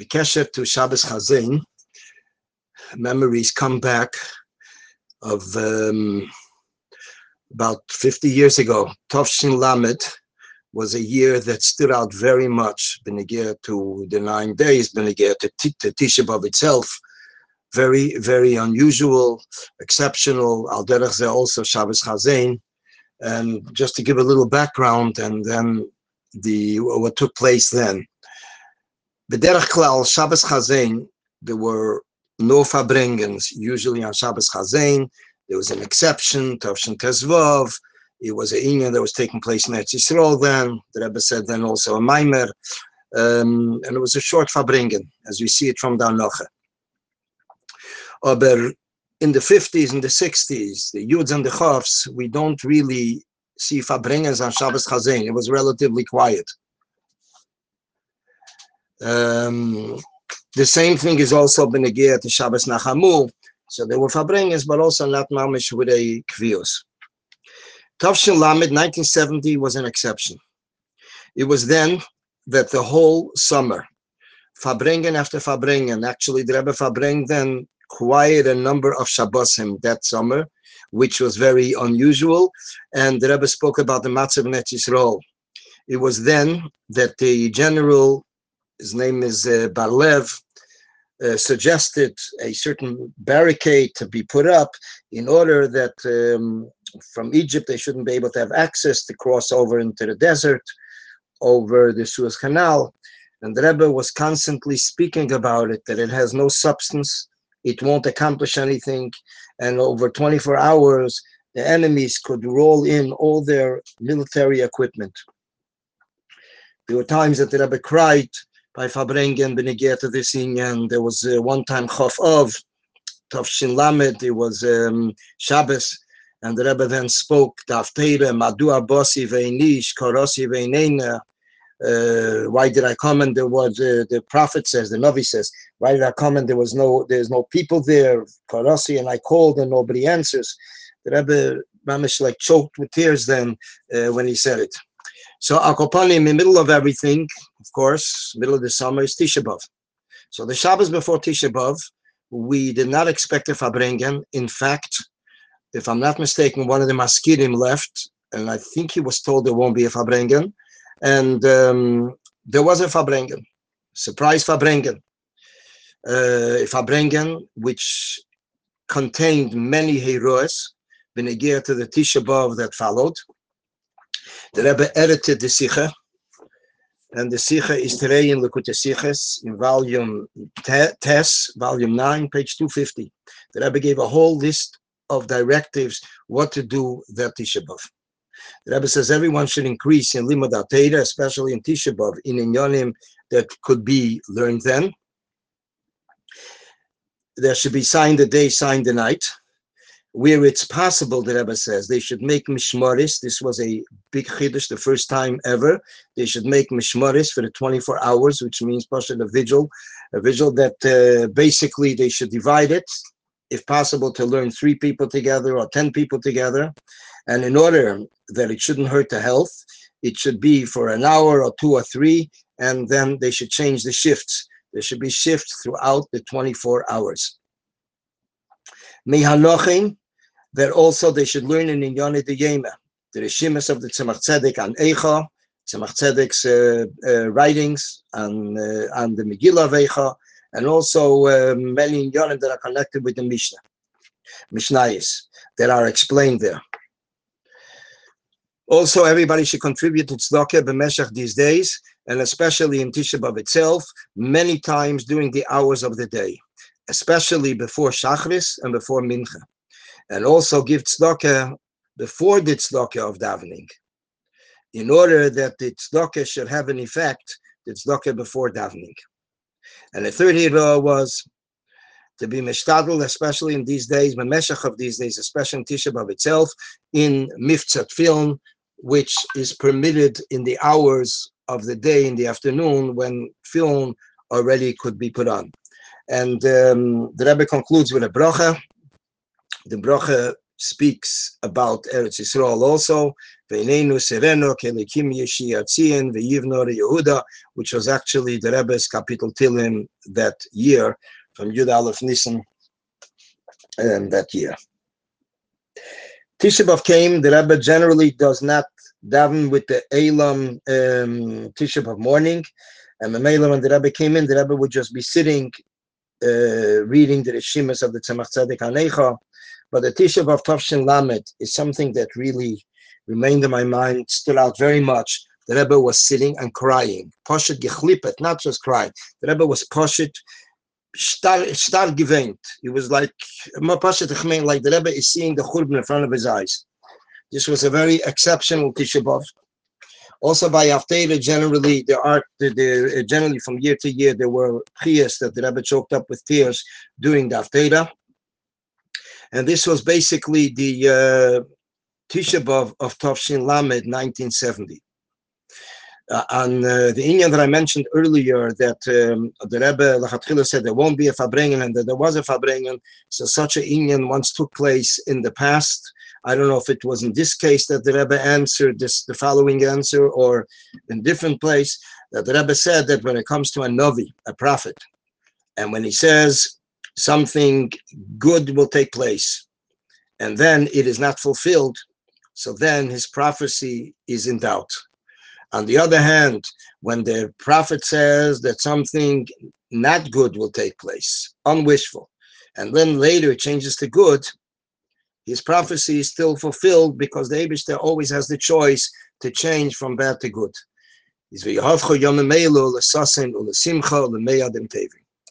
Bekesher to Shabbos Chazon, memories come back of um, about 50 years ago. Tovshin Lamed was a year that stood out very much, Benegir to the nine days, Benegir to, to Tisha B'Av itself. Very, very unusual, exceptional. Al also Shabbos Chazon. And just to give a little background and then the what took place then. B'derech klal, Shabbos Chazon, there were no farbrengens, usually on Shabbos Chazon. There was an exception, Tavshin Tezvov. It was a union that was taking place in Eretz Yisrael then. The Rebbe said then also a Maimer. Um, and it was a short farbrengen, as we see it from the Anoche. Aber in the 50s and the 60s, the Yuds and the Chofs, we don't really see farbrengens on Shabbos Chazon. It was relatively quiet. Um, the same thing is also been again to Shabbos Nachamu. So there were farbrengens, but also not mamish with a kvios. Tavshin Lamed 1970 was an exception. It was then that the whole summer, farbrengen after farbrengen, actually the Rebbe Fabreng then quite a number of Shabbosim that summer, which was very unusual. And the Rebbe spoke about the Matzav Netz Yisrael. It was then that the general, his name is uh, Barlev, uh, suggested a certain barricade to be put up in order that um, from Egypt they shouldn't be able to have access to cross over into the desert over the Suez Canal. And the Rebbe was constantly speaking about it, that it has no substance, it won't accomplish anything, and over 24 hours, the enemies could roll in all their military equipment. There were times that the Rebbe cried by Farbrengen Benegir to this and There was uh, one time Chof of Tavshin Lamed, it was um, Shabbos, and the Rebbe then spoke Dafteire, Madua Bosi Veinish, Korosi Veinena. Uh, why did I come? And there was uh, the prophet says, the Navi says, why did I come? And there was no, there's no people there, Korosi, and I called and nobody answers. The Rebbe Mamish like choked with tears then uh, when he said it. So Akopanim, in the middle of everything, of course, middle of the summer is Tisha B'Av. So the Shabbos before Tisha B'Av, we did not expect a Farbrengen. In fact, if I'm not mistaken, one of the Mazkirim left, and I think he was told there won't be a Farbrengen. And um, there was a Farbrengen, surprise Farbrengen. Uh, a Farbrengen which contained many horaos, Benegir to the Tisha B'Av that followed. The Rebbe edited the Sikha, and the Sikha is today in Likutei Sichas in volume Tes, volume 9, page 250. The Rebbe gave a whole list of directives what to do that Tisha B'Av. The Rebbe says everyone should increase in Limud Ateda, especially in Tisha B'Av, in Inyanim that could be learned then. There should be signed the day, signed the night where it's possible, the Rebbe says, they should make mishmaris. This was a big chiddush, the first time ever. They should make mishmaris for the 24 hours, which means pasha a vigil, a vigil that uh, basically they should divide it, if possible, to learn three people together or 10 people together. And in order that it shouldn't hurt the health, it should be for an hour or two or three, and then they should change the shifts. There should be shifts throughout the 24 hours. Mihanochin, that also they should learn in Inyani de Yema, the Rishimas of the Tzemach Tzedek and Eicha, Tzemach Tzedek's uh, uh, writings and, uh, and the Megillah of Eicha, and also uh, many Inyanim that are connected with the Mishnah, Mishnayis, that are explained there. Also, everybody should contribute to tzedakah b'meshach these days, and especially in Tisha B'Av itself, many times during the hours of the day, especially before Shachris and before Mincha and also give tzedakah before the tzedakah of davening, in order that the tzedakah should have an effect, the tzedakah before davening. And the third horaah was to be mishtadl, especially in these days, memeshach of these days, especially in Tisha B'Av itself, in mivtza tefillin, which is permitted in the hours of the day in the afternoon when tefillin already could be put on. And um, the Rebbe concludes with a bracha, the bracha speaks about Eretz Yisrael also. Which was actually the Rebbe's kapitel Tehillim that year from Yud Aleph Nisan um, that year. Tisha B'Av came, the Rebbe generally does not daven with the Elam um, Tisha B'Av morning. And the Mela, when the Rebbe came in, the Rebbe would just be sitting, uh, reading the Rishimas of the Tzemach Tzedek Hanecha. But the Tisha B'Av Tavshin Lamed is something that really remained in my mind, stood out very much. The Rebbe was sitting and crying. Poshet gechlipet, not just crying. The Rebbe was poshet, star, star geweint. He was like, like the Rebbe is seeing the churban in front of his eyes. This was a very exceptional Tisha B'Av. Also by Haftarah, generally, there are there, generally from year to year there were tears that the Rebbe choked up with tears during the Haftarah. And this was basically the uh, Tisha B'Av of Tafshin Lamed 1970. Uh, and uh, the Inyan that I mentioned earlier, that um, the Rebbe Lachatchila said there won't be a Farbrengen and that there was a Farbrengen. So such a Inyan once took place in the past. I don't know if it was in this case that the Rebbe answered this the following answer or in different place that the Rebbe said that when it comes to a Novi, a prophet, and when he says something good will take place, and then it is not fulfilled, so then his prophecy is in doubt. On the other hand, when the prophet says that something not good will take place, unwishful, and then later it changes to good, his prophecy is still fulfilled because the Abishter always has the choice to change from bad to good.